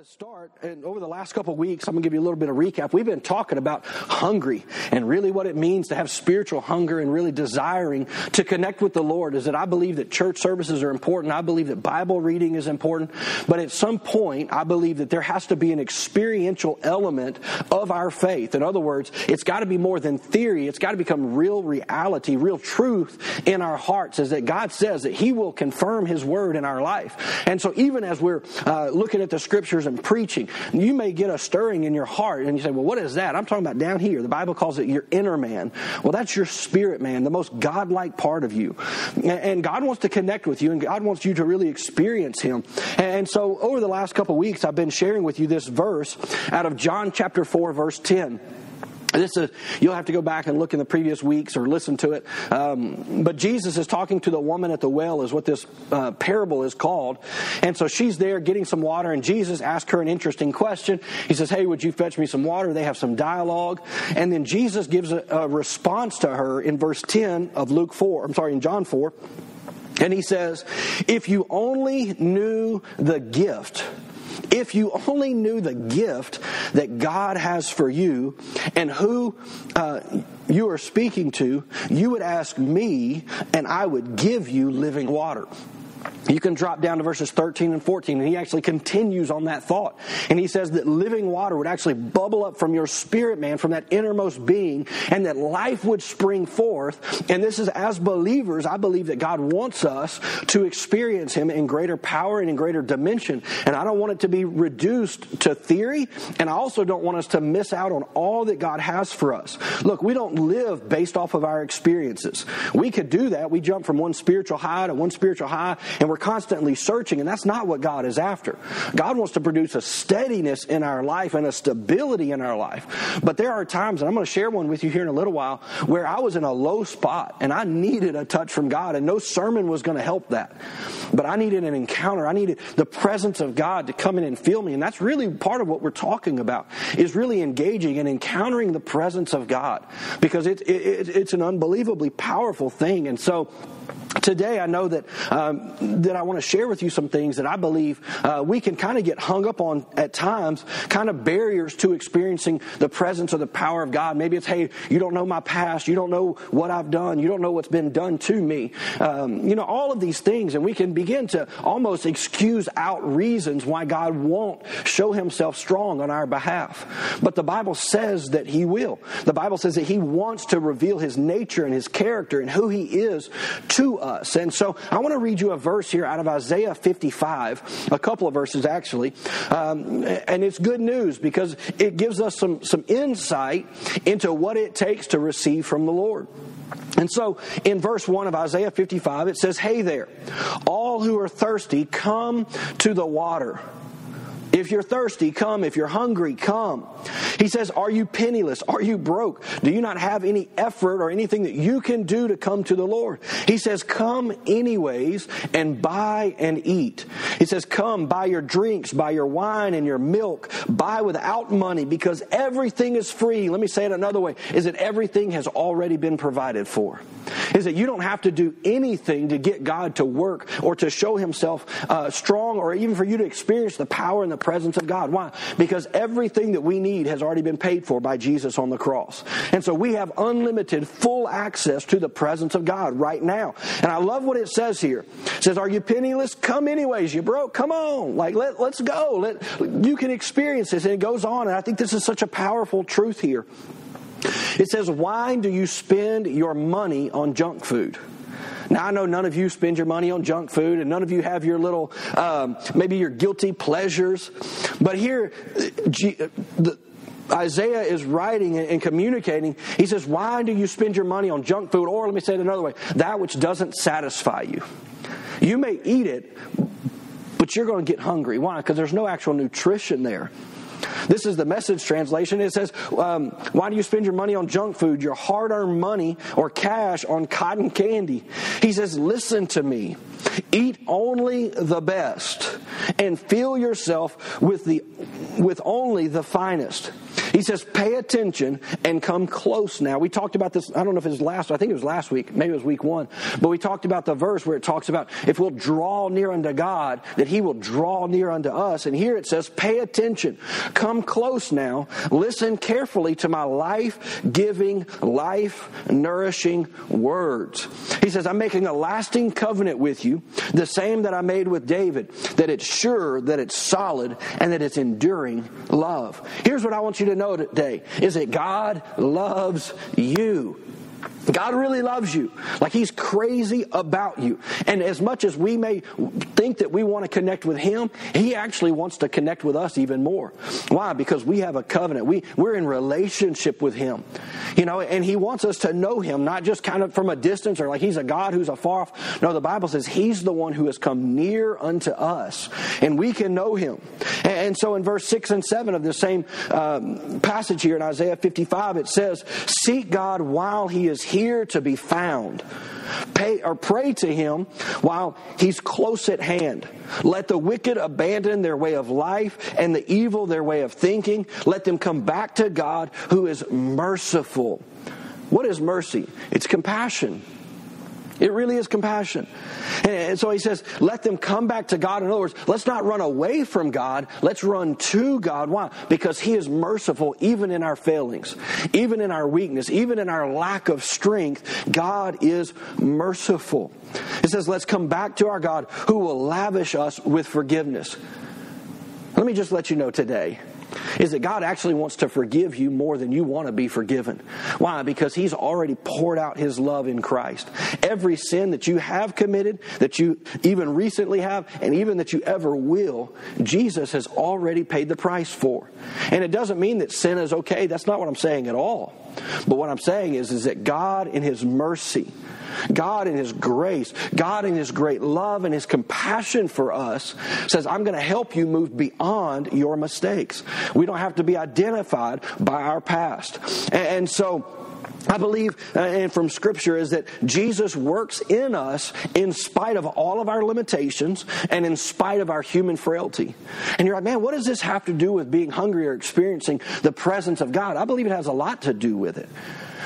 to start, and over the last couple weeks, I'm going to give you a little bit of recap. We've been talking about hungry and really what it means to have spiritual hunger and really desiring to connect with the Lord. Is that I believe that church services are important. I believe that Bible reading is important. But at some point, I believe that there has to be an experiential element of our faith. In other words, it's got to be more than theory. It's got to become real reality, real truth in our hearts. Is that God says that He will confirm His word in our life. And so even as we're uh, looking at the scriptures and preaching, you may get a stirring in your heart and you say, well, what is that? I'm talking about down here. The Bible calls it your inner man. Well, that's your spirit man, the most godlike part of you. And God wants to connect with you and God wants you to really experience Him. And so over the last couple weeks, I've been sharing with you this verse out of John chapter 4, verse 10. This is, you'll have to go back and look in the previous weeks or listen to it. Um, but Jesus is talking to the woman at the well, is what this uh, parable is called. And so she's there getting some water, and Jesus asks her an interesting question. He says, Hey, would you fetch me some water? They have some dialogue. And then Jesus gives a, a response to her in verse 10 of Luke 4, I'm sorry, in John 4. And he says, If you only knew the gift, if you only knew the gift that God has for you and who uh, you are speaking to, you would ask me and I would give you living water. You can drop down to verses 13 and 14, and he actually continues on that thought. And he says that living water would actually bubble up from your spirit, man, from that innermost being, and that life would spring forth. And this is as believers, I believe that God wants us to experience him in greater power and in greater dimension. And I don't want it to be reduced to theory, and I also don't want us to miss out on all that God has for us. Look, we don't live based off of our experiences. We could do that. We jump from one spiritual high to one spiritual high, and we're constantly searching, and that's not what God is after. God wants to produce a steadiness in our life and a stability in our life. But there are times, and I'm going to share one with you here in a little while, where I was in a low spot and I needed a touch from God, and no sermon was going to help that. But I needed an encounter. I needed the presence of God to come in and feel me. And that's really part of what we're talking about, is really engaging and encountering the presence of God. Because it, it, it's an unbelievably powerful thing. And so, today I know that um, that I want to share with you some things that I believe uh, we can kind of get hung up on at times, kind of barriers to experiencing the presence or the power of God. Maybe it's hey, you don't know my past, you don't know what I've done, you don't know what's been done to me. Um, you know all of these things, and we can begin to almost excuse out reasons why God won't show Himself strong on our behalf. But the Bible says that He will. The Bible says that He wants to reveal His nature and His character and who He is to us. And so I want to read you a verse here out of Isaiah 55, a couple of verses actually. Um, and it's good news because it gives us some, some insight into what it takes to receive from the Lord. And so in verse 1 of Isaiah 55, it says, Hey there, all who are thirsty, come to the water. If you're thirsty, come. If you're hungry, come. He says, Are you penniless? Are you broke? Do you not have any effort or anything that you can do to come to the Lord? He says, Come anyways and buy and eat. He says, Come, buy your drinks, buy your wine and your milk, buy without money because everything is free. Let me say it another way is that everything has already been provided for. Is that you don't have to do anything to get God to work or to show Himself uh, strong or even for you to experience the power and the presence of God. Why? Because everything that we need has already been paid for by Jesus on the cross. And so we have unlimited, full access to the presence of God right now. And I love what it says here. It says, Are you penniless? Come anyways. You broke? Come on. Like, let, let's go. Let, you can experience this. And it goes on. And I think this is such a powerful truth here. It says, Why do you spend your money on junk food? Now, I know none of you spend your money on junk food, and none of you have your little, um, maybe your guilty pleasures. But here, the, Isaiah is writing and communicating. He says, Why do you spend your money on junk food? Or let me say it another way that which doesn't satisfy you. You may eat it, but you're going to get hungry. Why? Because there's no actual nutrition there. This is the message translation. It says, um, Why do you spend your money on junk food, your hard earned money or cash on cotton candy? He says, Listen to me. Eat only the best and fill yourself with, the, with only the finest. He says, pay attention and come close now. We talked about this, I don't know if it was last, I think it was last week, maybe it was week one, but we talked about the verse where it talks about if we'll draw near unto God, that He will draw near unto us. And here it says, pay attention, come close now, listen carefully to my life giving, life nourishing words. He says, I'm making a lasting covenant with you, the same that I made with David, that it's sure, that it's solid, and that it's enduring love. Here's what I want you to know today is that God loves you. God really loves you. Like He's crazy about you. And as much as we may think that we want to connect with Him, He actually wants to connect with us even more. Why? Because we have a covenant. We, we're in relationship with Him. You know, and He wants us to know Him, not just kind of from a distance or like He's a God who's afar off. No, the Bible says He's the one who has come near unto us, and we can know Him. And so in verse 6 and 7 of the same um, passage here in Isaiah 55, it says, Seek God while He is here to be found. Pay or pray to him while he's close at hand. Let the wicked abandon their way of life and the evil their way of thinking. Let them come back to God who is merciful. What is mercy? It's compassion. It really is compassion. And so he says, let them come back to God. In other words, let's not run away from God. Let's run to God. Why? Because he is merciful even in our failings, even in our weakness, even in our lack of strength. God is merciful. It says, let's come back to our God who will lavish us with forgiveness. Let me just let you know today is that God actually wants to forgive you more than you want to be forgiven. Why? Because He's already poured out His love in Christ. Every sin that you have committed, that you even recently have, and even that you ever will, Jesus has already paid the price for. And it doesn't mean that sin is okay. That's not what I'm saying at all. But what I'm saying is, is that God in His mercy, God in His grace, God in His great love and His compassion for us says, I'm going to help you move beyond your mistakes. We don't have to be identified by our past. And so, I believe, uh, and from Scripture, is that Jesus works in us in spite of all of our limitations and in spite of our human frailty. And you're like, man, what does this have to do with being hungry or experiencing the presence of God? I believe it has a lot to do with it.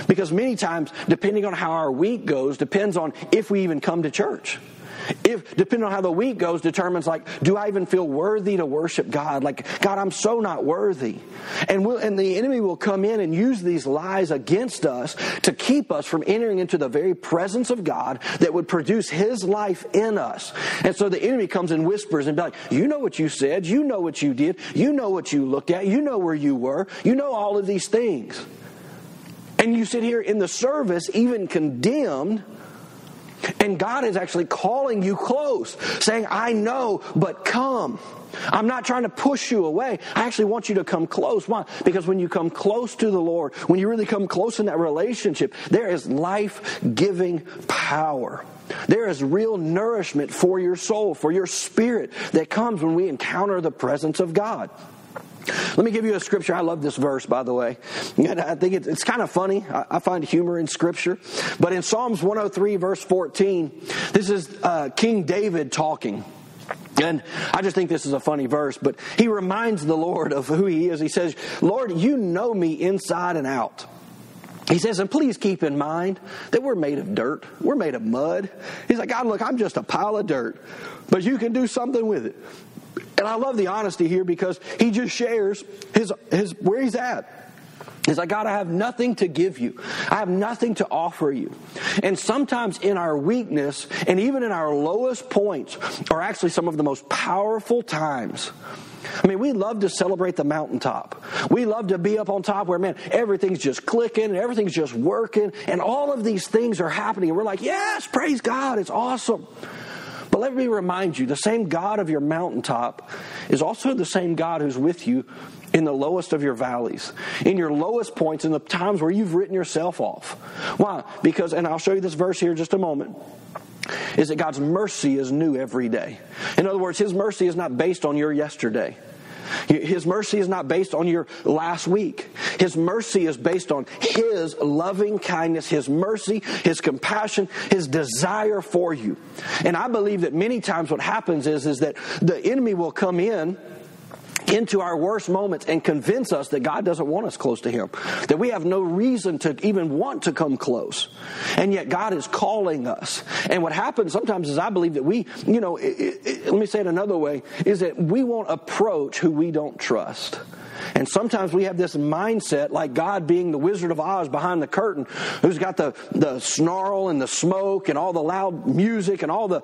Because many times, depending on how our week goes, depends on if we even come to church. If depending on how the week goes, determines like, do I even feel worthy to worship God? Like, God, I'm so not worthy. And we'll, and the enemy will come in and use these lies against us to keep us from entering into the very presence of God that would produce His life in us. And so the enemy comes and whispers and be like, you know what you said, you know what you did, you know what you looked at, you know where you were, you know all of these things. And you sit here in the service, even condemned, and God is actually calling you close, saying, I know, but come. I'm not trying to push you away. I actually want you to come close. Why? Because when you come close to the Lord, when you really come close in that relationship, there is life giving power. There is real nourishment for your soul, for your spirit that comes when we encounter the presence of God. Let me give you a scripture. I love this verse, by the way. And I think it's, it's kind of funny. I, I, find humor in scripture. But in Psalms 103, verse 14, this is uh, King David talking. And I just think this is a funny verse, but he reminds the Lord of who he is. He says, Lord, you know me inside and out. He says, and please keep in mind that we're made of dirt. We're made of mud. He's like, God, look, I'm just a pile of dirt, but you can do something with it. And I love the honesty here because he just shares his, his where he's at. Is like, God, I have nothing to give you. I have nothing to offer you. And sometimes in our weakness and even in our lowest points are actually some of the most powerful times. I mean, we love to celebrate the mountaintop. We love to be up on top where, man, everything's just clicking and everything's just working and all of these things are happening. And we're like, yes, praise God, it's awesome. But let me remind you the same God of your mountaintop is also the same God who's with you in the lowest of your valleys, in your lowest points, in the times where you've written yourself off. Why? Because, and I'll show you this verse here in just a moment is that God's mercy is new every day. In other words, His mercy is not based on your yesterday. His mercy is not based on your last week. His mercy is based on His loving kindness, His mercy, His compassion, His desire for you. And I believe that many times what happens is, is that the enemy will come in into our worst moments and convince us that God doesn't want us close to Him, that we have no reason to even want to come close. And yet God is calling us. And what happens sometimes is I believe that we, you know, it, it, let me say it another way, is that we won't approach who we don't trust. And sometimes we have this mindset like God being the Wizard of Oz behind the curtain, who's got the, the snarl and the smoke and all the loud music and all the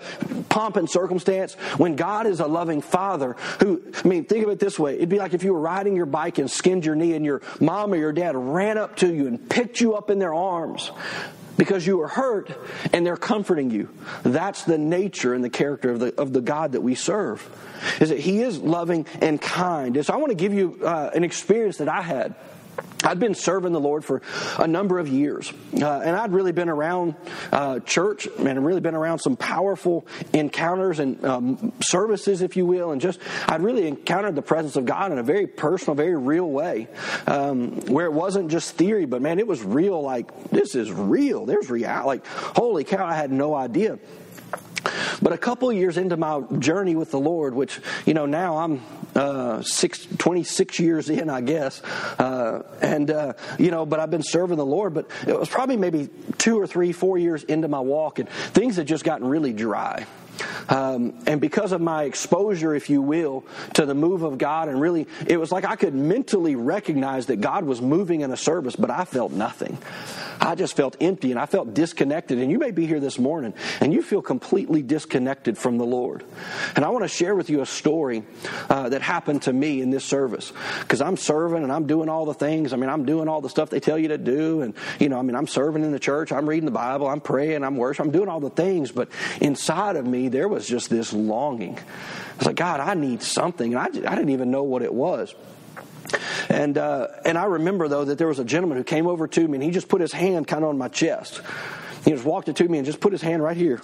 pomp and circumstance, when God is a loving father who, I mean, think of it this way. It'd be like if you were riding your bike and skinned your knee and your mom or your dad ran up to you and picked you up in their arms because you are hurt and they're comforting you. That's the nature and the character of the, of the God that we serve is that He is loving and kind. And so I want to give you uh, an experience that I had. I'd been serving the Lord for a number of years, uh, and I'd really been around uh, church and really been around some powerful encounters and um, services, if you will, and just I'd really encountered the presence of God in a very personal, very real way, um, where it wasn't just theory, but man, it was real. Like this is real. There's reality. Like holy cow, I had no idea. But a couple years into my journey with the Lord, which, you know, now I'm uh, six, 26 years in, I guess, uh, and, uh, you know, but I've been serving the Lord, but it was probably maybe two or three, four years into my walk, and things had just gotten really dry. Um, and because of my exposure, if you will, to the move of God, and really, it was like I could mentally recognize that God was moving in a service, but I felt nothing. I just felt empty and I felt disconnected. And you may be here this morning and you feel completely disconnected from the Lord. And I want to share with you a story uh, that happened to me in this service because I'm serving and I'm doing all the things. I mean, I'm doing all the stuff they tell you to do. And, you know, I mean, I'm serving in the church, I'm reading the Bible, I'm praying, I'm worshiping, I'm doing all the things. But inside of me, there was just this longing. I was like, God, I need something. And I, I didn't even know what it was. And uh, and I remember though that there was a gentleman who came over to me and he just put his hand kind of on my chest. He just walked it to me and just put his hand right here.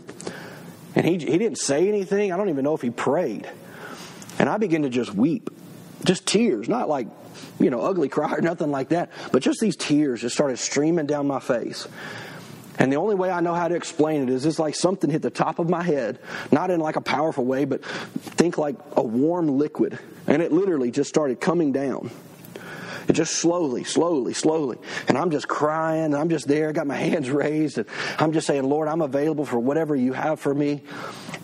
And he he didn't say anything. I don't even know if he prayed. And I began to just weep, just tears, not like you know ugly cry or nothing like that, but just these tears just started streaming down my face. And the only way I know how to explain it is it's like something hit the top of my head, not in like a powerful way, but think like a warm liquid. And it literally just started coming down. It just slowly, slowly, slowly. And I'm just crying. And I'm just there. Got my hands raised. And I'm just saying, Lord, I'm available for whatever you have for me.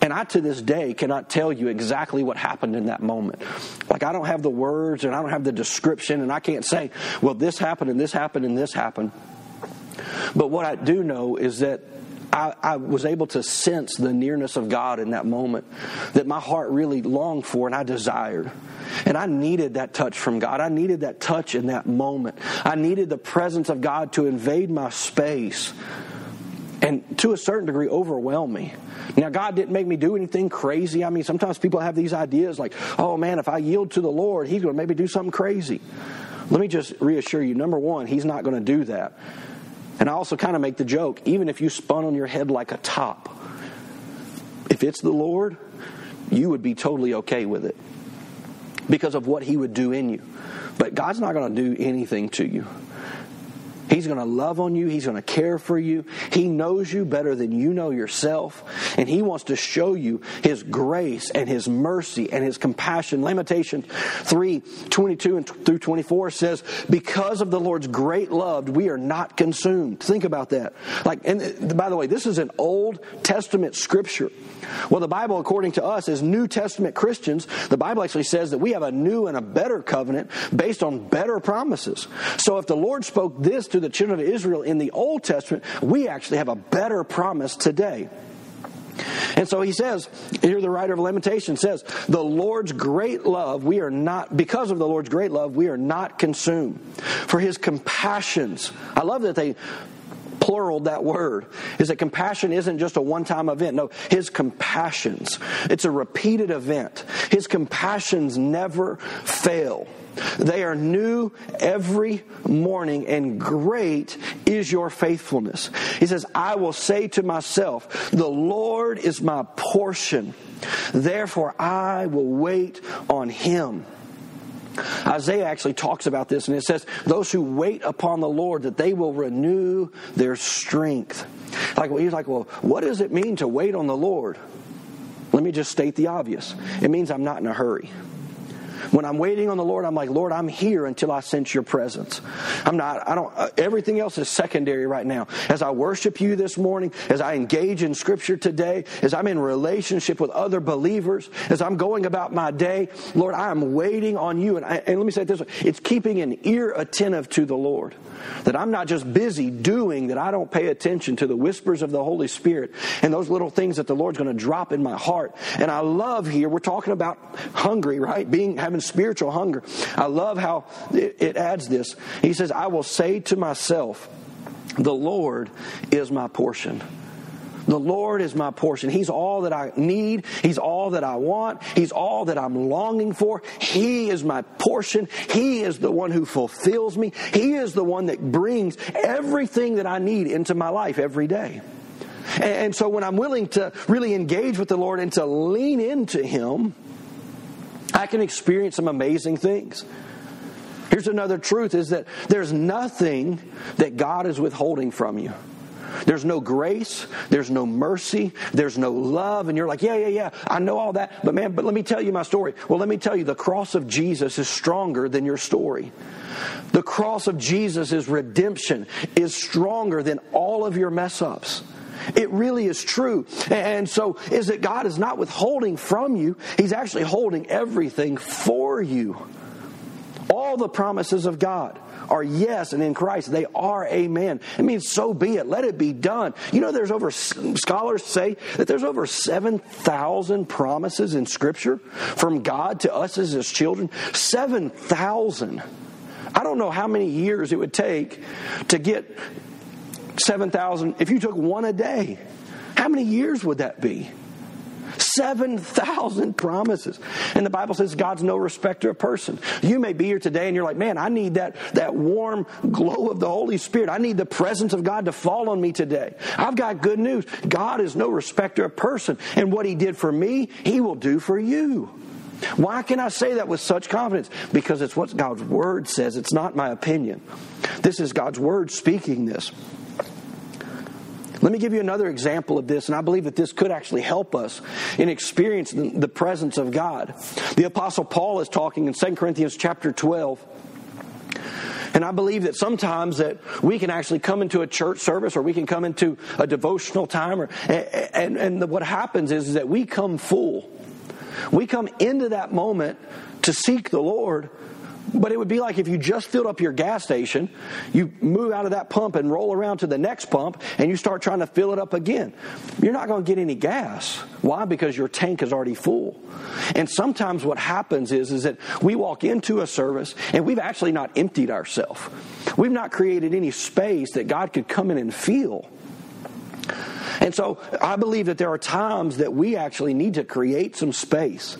And I, to this day, cannot tell you exactly what happened in that moment. Like, I don't have the words and I don't have the description. And I can't say, well, this happened and this happened and this happened. But what I do know is that I, I, was able to sense the nearness of God in that moment that my heart really longed for and I desired. And I needed that touch from God. I needed that touch in that moment. I needed the presence of God to invade my space and to a certain degree overwhelm me. Now, God didn't make me do anything crazy. I mean, sometimes people have these ideas like, oh man, if I yield to the Lord, He's going to maybe do something crazy. Let me just reassure you number one, He's not going to do that. And I also kind of make the joke even if you spun on your head like a top, if it's the Lord, you would be totally okay with it because of what He would do in you. But God's not going to do anything to you. He's going to love on you. He's going to care for you. He knows you better than you know yourself. And He wants to show you His grace and His mercy and His compassion. Lamentation 3 22 and through 24 says, Because of the Lord's great love, we are not consumed. Think about that. Like, and uh, by the way, this is an Old Testament scripture. Well, the Bible, according to us as New Testament Christians, the Bible actually says that we have a new and a better covenant based on better promises. So if the Lord spoke this to the children of Israel in the Old Testament, we actually have a better promise today. And so he says, here the writer of Lamentation says, the Lord's great love, we are not, because of the Lord's great love, we are not consumed. For his compassions, I love that they plural that word is that compassion isn't just a one time event. No, his compassions. It's a repeated event. His compassions never fail. They are new every morning, and great is your faithfulness. He says, I will say to myself, The Lord is my portion. Therefore, I will wait on him. Isaiah actually talks about this, and it says, Those who wait upon the Lord, that they will renew their strength. Like, well, he's like, Well, what does it mean to wait on the Lord? Let me just state the obvious it means I'm not in a hurry. When I'm waiting on the Lord, I'm like, Lord, I'm here until I sense your presence. I'm not, I don't, uh, everything else is secondary right now. As I worship you this morning, as I engage in scripture today, as I'm in relationship with other believers, as I'm going about my day, Lord, I am waiting on you. And, I, and let me say it this way it's keeping an ear attentive to the Lord. That I'm not just busy doing, that I don't pay attention to the whispers of the Holy Spirit and those little things that the Lord's going to drop in my heart. And I love here, we're talking about hungry, right? Being, having spiritual hunger. I love how it, it adds this. He says, I will say to myself, the Lord is my portion. The Lord is my portion. He's all that I need. He's all that I want. He's all that I'm longing for. He is my portion. He is the one who fulfills me. He is the one that brings everything that I need into my life every day. And so when I'm willing to really engage with the Lord and to lean into Him, I can experience some amazing things. Here's another truth is that there's nothing that God is withholding from you. There's no grace, there's no mercy, there's no love, and you're like, yeah, yeah, yeah, I know all that, but man, but let me tell you my story. Well, let me tell you, the cross of Jesus is stronger than your story. The cross of Jesus' is redemption is stronger than all of your mess ups. It really is true. And so, is that God is not withholding from you, He's actually holding everything for you. All the promises of God are yes, and in Christ they are amen. It means so be it. Let it be done. You know, there's over, scholars say that there's over 7,000 promises in Scripture from God to us as His children. 7,000. I don't know how many years it would take to get 7,000 if you took one a day. How many years would that be? 7,000 promises. And the Bible says God's no respecter of person. You may be here today and you're like, man, I need that, that warm glow of the Holy Spirit. I need the presence of God to fall on me today. I've got good news. God is no respecter of person. And what He did for me, He will do for you. Why can I say that with such confidence? Because it's what God's Word says. It's not my opinion. This is God's Word speaking this. Let me give you another example of this, and I believe that this could actually help us in experiencing the presence of God. The Apostle Paul is talking in 2 Corinthians chapter 12. And I believe that sometimes that we can actually come into a church service or we can come into a devotional time or, and, and what happens is, is that we come full. We come into that moment to seek the Lord, but it would be like if you just filled up your gas station, you move out of that pump and roll around to the next pump and you start trying to fill it up again. You're not going to get any gas. Why? Because your tank is already full. And sometimes what happens is, is that we walk into a service and we've actually not emptied ourselves. We've not created any space that God could come in and feel. And so I believe that there are times that we actually need to create some space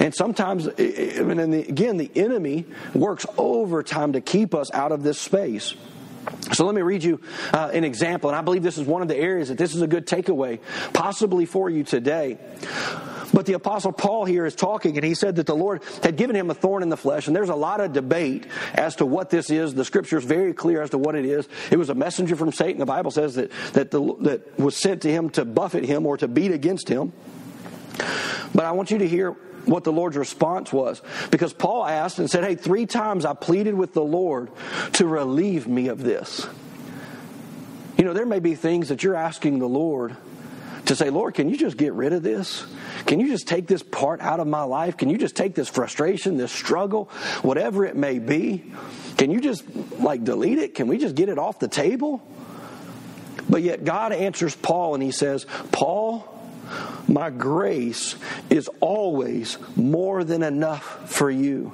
and sometimes, and again, the enemy works overtime to keep us out of this space. So let me read you uh, an example, and I believe this is one of the areas that this is a good takeaway, possibly for you today. But the Apostle Paul here is talking, and he said that the Lord had given him a thorn in the flesh, and there's a lot of debate as to what this is. The scripture is very clear as to what it is. It was a messenger from Satan. The Bible says that, that, the, that was sent to him to buffet him or to beat against him. But I want you to hear what the Lord's response was. Because Paul asked and said, Hey, three times I pleaded with the Lord to relieve me of this. You know, there may be things that you're asking the Lord to say, Lord, can you just get rid of this? Can you just take this part out of my life? Can you just take this frustration, this struggle, whatever it may be? Can you just like delete it? Can we just get it off the table? But yet God answers Paul and he says, Paul, my grace is always more than enough for you.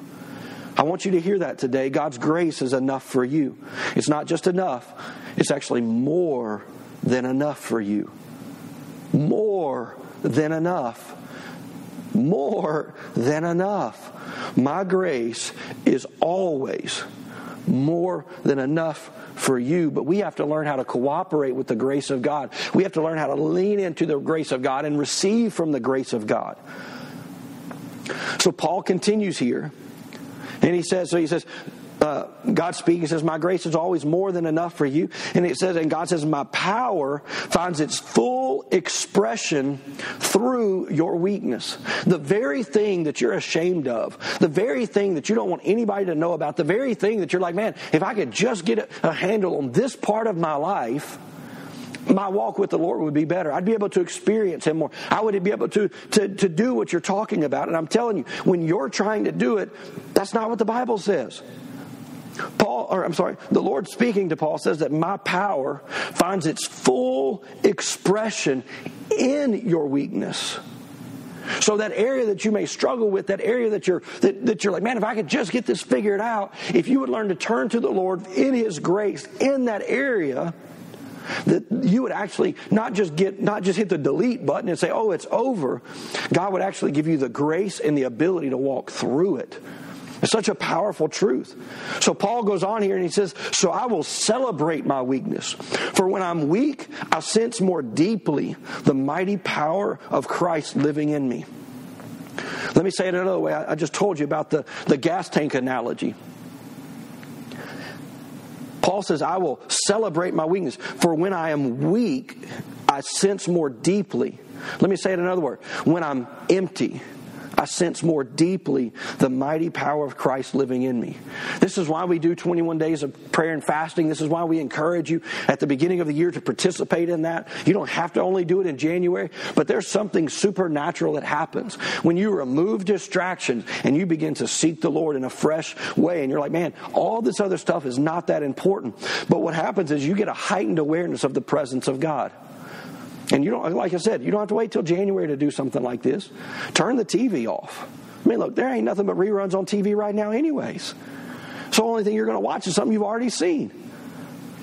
I want you to hear that today. God's grace is enough for you. It's not just enough, it's actually more than enough for you. More than enough. More than enough. My grace is always more than enough for you, but we have to learn how to cooperate with the grace of God. We have to learn how to lean into the grace of God and receive from the grace of God. So Paul continues here, and he says, so he says, uh, God speaking says, My grace is always more than enough for you. And it says, and God says, My power finds its full expression through your weakness. The very thing that you're ashamed of, the very thing that you don't want anybody to know about, the very thing that you're like, man, if I could just get a, a handle on this part of my life, my walk with the Lord would be better. I'd be able to experience Him more. I would be able to, to, to do what you're talking about. And I'm telling you, when you're trying to do it, that's not what the Bible says. Paul, or I'm sorry, the Lord speaking to Paul says that my power finds its full expression in your weakness. So that area that you may struggle with, that area that you're that, that you're like, man, if I could just get this figured out, if you would learn to turn to the Lord in His grace in that area, that you would actually not just get not just hit the delete button and say, oh, it's over. God would actually give you the grace and the ability to walk through it. It's such a powerful truth. So Paul goes on here and he says, So I will celebrate my weakness. For when I'm weak, I sense more deeply the mighty power of Christ living in me. Let me say it another way. I just told you about the, the gas tank analogy. Paul says, I will celebrate my weakness. For when I am weak, I sense more deeply. Let me say it another word. When I'm empty, I sense more deeply the mighty power of Christ living in me. This is why we do 21 days of prayer and fasting. This is why we encourage you at the beginning of the year to participate in that. You don't have to only do it in January, but there's something supernatural that happens when you remove distractions and you begin to seek the Lord in a fresh way. And you're like, man, all this other stuff is not that important. But what happens is you get a heightened awareness of the presence of God. And you don't, like I said, you don't have to wait till January to do something like this. Turn the TV off. I mean, look, there ain't nothing but reruns on TV right now, anyways. So the only thing you're going to watch is something you've already seen.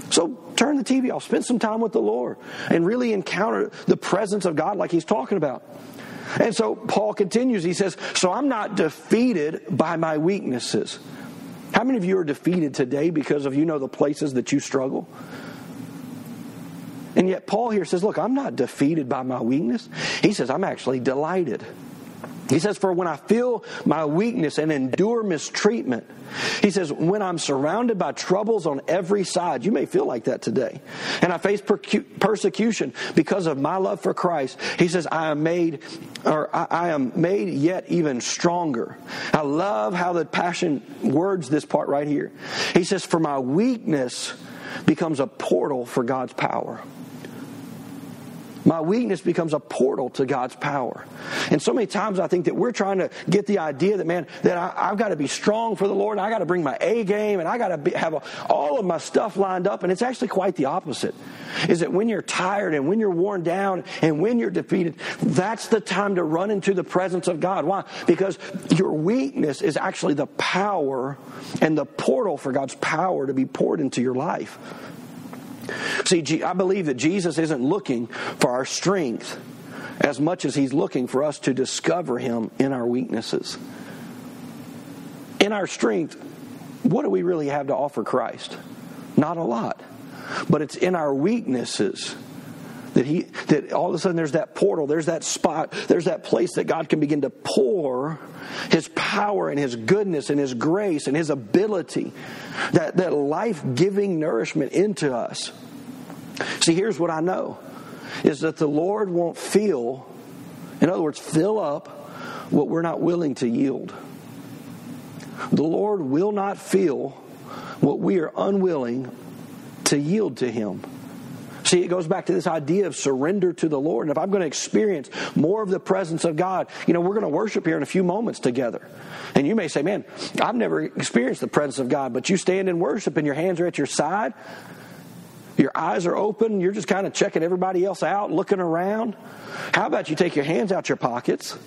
So turn the TV off, spend some time with the Lord, and really encounter the presence of God like he's talking about. And so Paul continues, he says, So I'm not defeated by my weaknesses. How many of you are defeated today because of you know the places that you struggle? And yet, Paul here says, Look, I'm not defeated by my weakness. He says, I'm actually delighted. He says, For when I feel my weakness and endure mistreatment, he says, when I'm surrounded by troubles on every side, you may feel like that today, and I face persecution because of my love for Christ, he says, I am made, or I am made yet even stronger. I love how the Passion words this part right here. He says, For my weakness becomes a portal for God's power. My weakness becomes a portal to God's power. And so many times I think that we're trying to get the idea that, man, that I, have got to be strong for the Lord and I got to bring my A game and I got to be, have a, all of my stuff lined up. And it's actually quite the opposite. Is that when you're tired and when you're worn down and when you're defeated, that's the time to run into the presence of God. Why? Because your weakness is actually the power and the portal for God's power to be poured into your life. See, I believe that Jesus isn't looking for our strength as much as he's looking for us to discover him in our weaknesses. In our strength, what do we really have to offer Christ? Not a lot. But it's in our weaknesses that he that all of a sudden there's that portal, there's that spot, there's that place that God can begin to pour his power and his goodness and his grace and his ability, that, that life-giving nourishment into us. See, here's what I know is that the Lord won't fill, in other words, fill up what we're not willing to yield. The Lord will not fill what we are unwilling to yield to Him. See, it goes back to this idea of surrender to the Lord. And if I'm going to experience more of the presence of God, you know, we're going to worship here in a few moments together. And you may say, man, I've never experienced the presence of God, but you stand in worship and your hands are at your side. Your eyes are open. You're just kind of checking everybody else out, looking around. How about you take your hands out your pockets?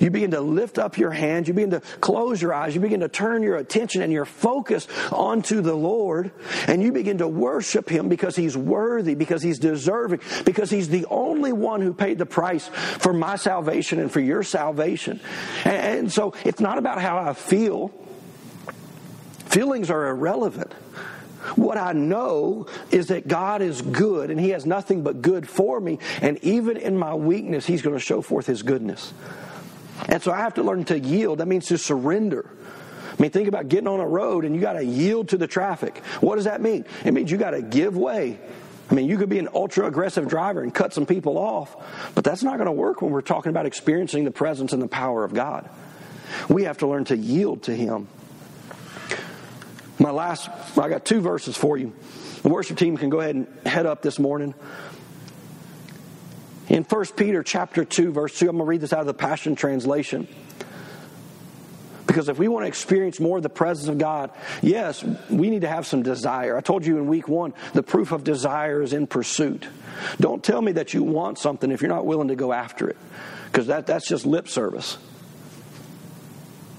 You begin to lift up your hands. You begin to close your eyes. You begin to turn your attention and your focus onto the Lord. And you begin to worship Him because He's worthy, because He's deserving, because He's the only one who paid the price for my salvation and for your salvation. And so it's not about how I feel. Feelings are irrelevant. What I know is that God is good and He has nothing but good for me. And even in my weakness, He's going to show forth His goodness. And so I have to learn to yield. That means to surrender. I mean, think about getting on a road and you got to yield to the traffic. What does that mean? It means you got to give way. I mean, you could be an ultra aggressive driver and cut some people off, but that's not going to work when we're talking about experiencing the presence and the power of God. We have to learn to yield to Him. My last, I got two verses for you. The worship team can go ahead and head up this morning. In 1 Peter chapter 2, verse 2, I'm going to read this out of the Passion Translation. Because if we want to experience more of the presence of God, yes, we need to have some desire. I told you in week one, the proof of desire is in pursuit. Don't tell me that you want something if you're not willing to go after it, because that, that's just lip service.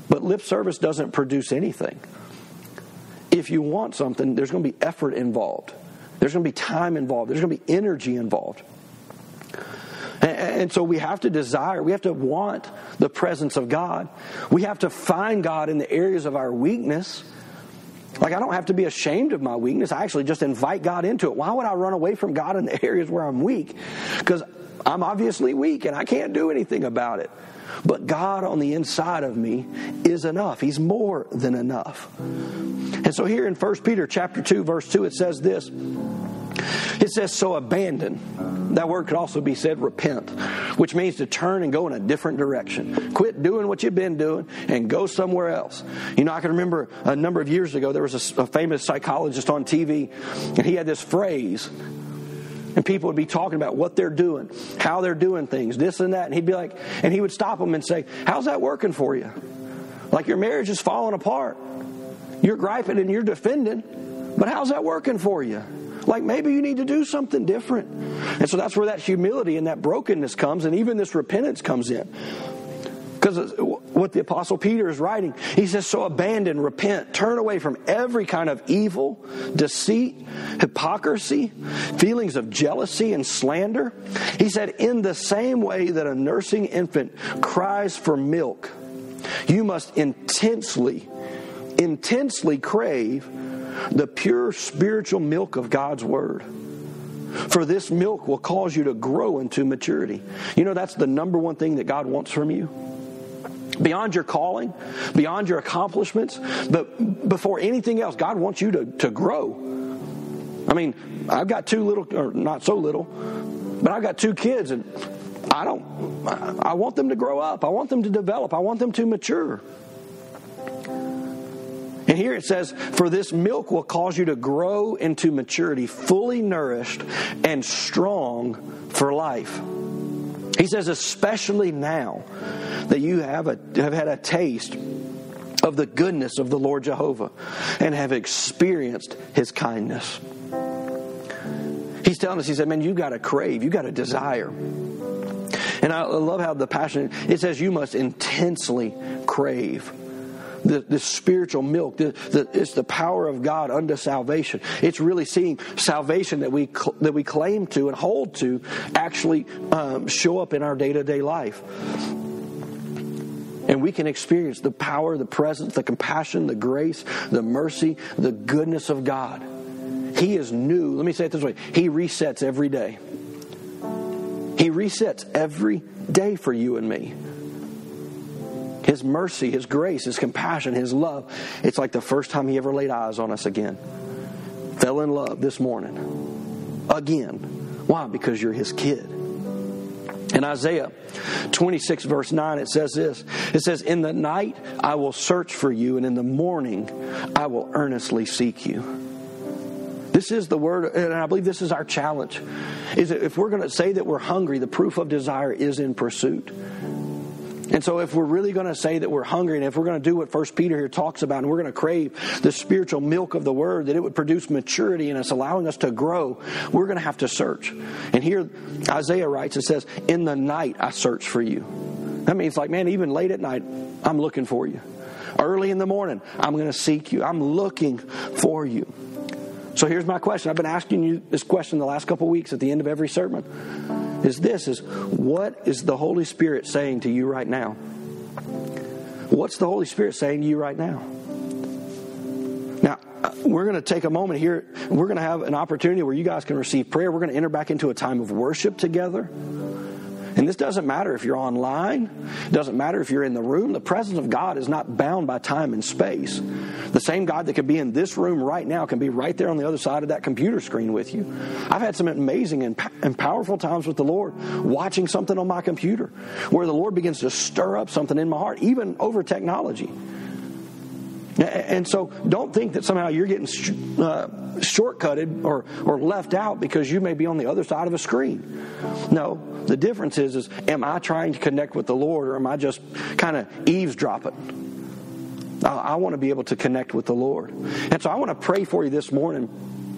But lip service doesn't produce anything. If you want something, there's going to be effort involved, there's going to be time involved, there's going to be energy involved. And so we have to desire, we have to want the presence of God. We have to find God in the areas of our weakness. Like, I don't have to be ashamed of my weakness. I actually just invite God into it. Why would I run away from God in the areas where I'm weak? Because I'm obviously weak and I can't do anything about it. But God on the inside of me is enough. He's more than enough. And so here in 1 Peter chapter 2 verse 2 it says this. It says, so abandon. That word could also be said repent, which means to turn and go in a different direction. Quit doing what you've been doing and go somewhere else. You know, I can remember a number of years ago, there was a, a famous psychologist on TV, and he had this phrase and people would be talking about what they're doing, how they're doing things, this and that. And he'd be like, and he would stop them and say, How's that working for you? Like your marriage is falling apart. You're griping and you're defending, but how's that working for you? Like maybe you need to do something different. And so that's where that humility and that brokenness comes, and even this repentance comes in. Because uh, what the Apostle Peter is writing, he says, So abandon, repent, turn away from every kind of evil, deceit, hypocrisy, feelings of jealousy and slander. He said, In the same way that a nursing infant cries for milk, you must intensely, intensely crave the pure spiritual milk of God's Word. For this milk will cause you to grow into maturity. You know, that's the number one thing that God wants from you. Beyond your calling, beyond your accomplishments, but before anything else, God wants you to, to grow. I mean, I've got two little, or not so little, but I've got two kids, and I don't, I want them to grow up. I want them to develop. I want them to mature. And here it says, For this milk will cause you to grow into maturity, fully nourished and strong for life. He says, especially now that you have, a, have had a taste of the goodness of the Lord Jehovah and have experienced his kindness. He's telling us, he said, man, you got to crave, you got to desire. And I love how the passion, it says you must intensely crave the, spiritual milk. The, the, it's the power of God unto salvation. It's really seeing salvation that we that we claim to and hold to actually um, show up in our day to day life. And we can experience the power, the presence, the compassion, the grace, the mercy, the goodness of God. He is new. Let me say it this way He resets every day. He resets every day for you and me. His mercy, His grace, His compassion, His love. It's like the first time He ever laid eyes on us again. Fell in love this morning. Again. Why? Because you're His kid. In Isaiah 26, verse 9, it says this It says, In the night I will search for you, and in the morning I will earnestly seek you. This is the word, and I believe this is our challenge. Is if we're going to say that we're hungry, the proof of desire is in pursuit. And so, if we're really going to say that we're hungry, and if we're going to do what First Peter here talks about, and we're going to crave the spiritual milk of the Word, that it would produce maturity in us, allowing us to grow, we're going to have to search. And here, Isaiah writes, and says, "In the night I search for you." That means, like, man, even late at night, I'm looking for you. Early in the morning, I'm going to seek you. I'm looking for you. So here's my question. I've been asking you this question the last couple weeks at the end of every sermon is this is what is the Holy Spirit saying to you right now? What's the Holy Spirit saying to you right now? Now, uh, we're going to take a moment here. We're going to have an opportunity where you guys can receive prayer. We're going to enter back into a time of worship together. And this doesn't matter if you're online, doesn't matter if you're in the room. The presence of God is not bound by time and space. The same God that could be in this room right now can be right there on the other side of that computer screen with you. I've had some amazing and, and powerful times with the Lord watching something on my computer where the Lord begins to stir up something in my heart, even over technology. And so don't think that somehow you're getting uh, shortcutted or, or left out because you may be on the other side of a screen. No, the difference is, is am I trying to connect with the Lord or am I just kind of eavesdropping? I, I want to be able to connect with the Lord. And so I want to pray for you this morning.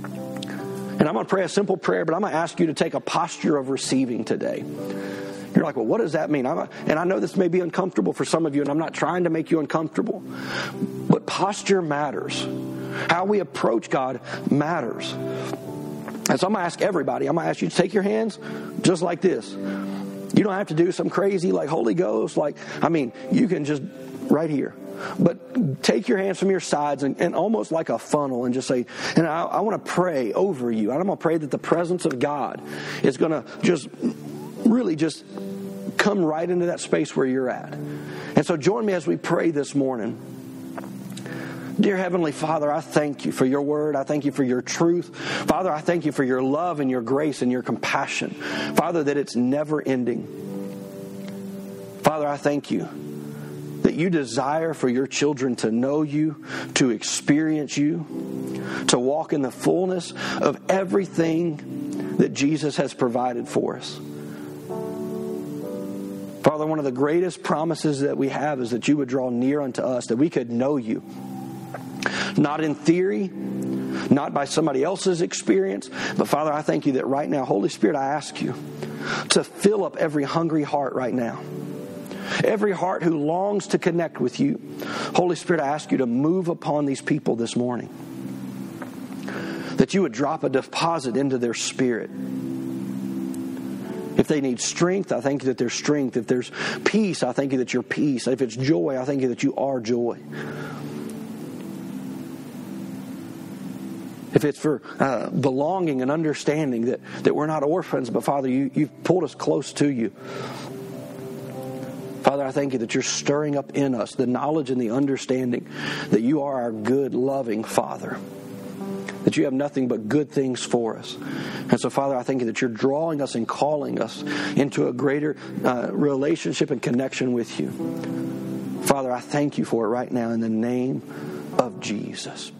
And I'm going to pray a simple prayer, but I'm going to ask you to take a posture of receiving today. You're like, well, what does that mean? A, and I know this may be uncomfortable for some of you, and I'm not trying to make you uncomfortable. But posture matters. How we approach God matters. And so I'm going to ask everybody, I'm going to ask you to take your hands just like this. You don't have to do some crazy, like Holy Ghost, like, I mean, you can just right here. But take your hands from your sides and, and almost like a funnel and just say, and I, I want to pray over you. And I'm going to pray that the presence of God is going to just really just come right into that space where you're at. And so join me as we pray this morning. Dear Heavenly Father, I thank you for your word. I thank you for your truth. Father, I thank you for your love and your grace and your compassion. Father, that it's never ending. Father, I thank you that you desire for your children to know you, to experience you, to walk in the fullness of everything that Jesus has provided for us. Father, one of the greatest promises that we have is that you would draw near unto us, that we could know you. Not in theory, not by somebody else's experience, but Father, I thank you that right now, Holy Spirit, I ask you to fill up every hungry heart right now. Every heart who longs to connect with you. Holy Spirit, I ask you to move upon these people this morning. That you would drop a deposit into their spirit if they need strength, I thank you that there's strength. If there's peace, I thank you that you're peace. If it's joy, I thank you that you are joy. If it's for uh, belonging and understanding that, that we're not orphans, but Father, you, you've pulled us close to you. Father, I thank you that you're stirring up in us the knowledge and the understanding that you are our good, loving Father that you have nothing but good things for us. And so, Father, I thank you that you're drawing us and calling us into a greater uh, relationship and connection with you. Father, I thank you for it right now in the name of Jesus.